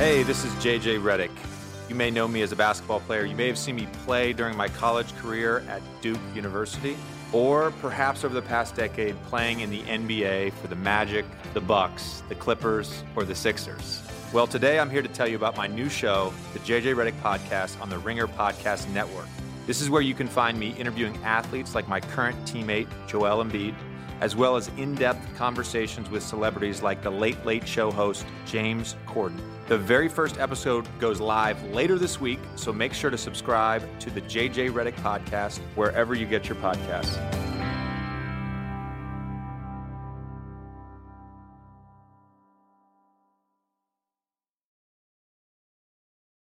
Hey, this is JJ Redick. You may know me as a basketball player. You may have seen me play during my college career at Duke University, or perhaps over the past decade playing in the NBA for the Magic, the Bucks, the Clippers, or the Sixers. Well, today I'm here to tell you about my new show, the JJ Redick Podcast on the Ringer Podcast Network. This is where you can find me interviewing athletes like my current teammate, Joel Embiid, as well as in depth conversations with celebrities like the Late Late Show host, James Corden. The very first episode goes live later this week, so make sure to subscribe to the JJ Redick podcast wherever you get your podcasts.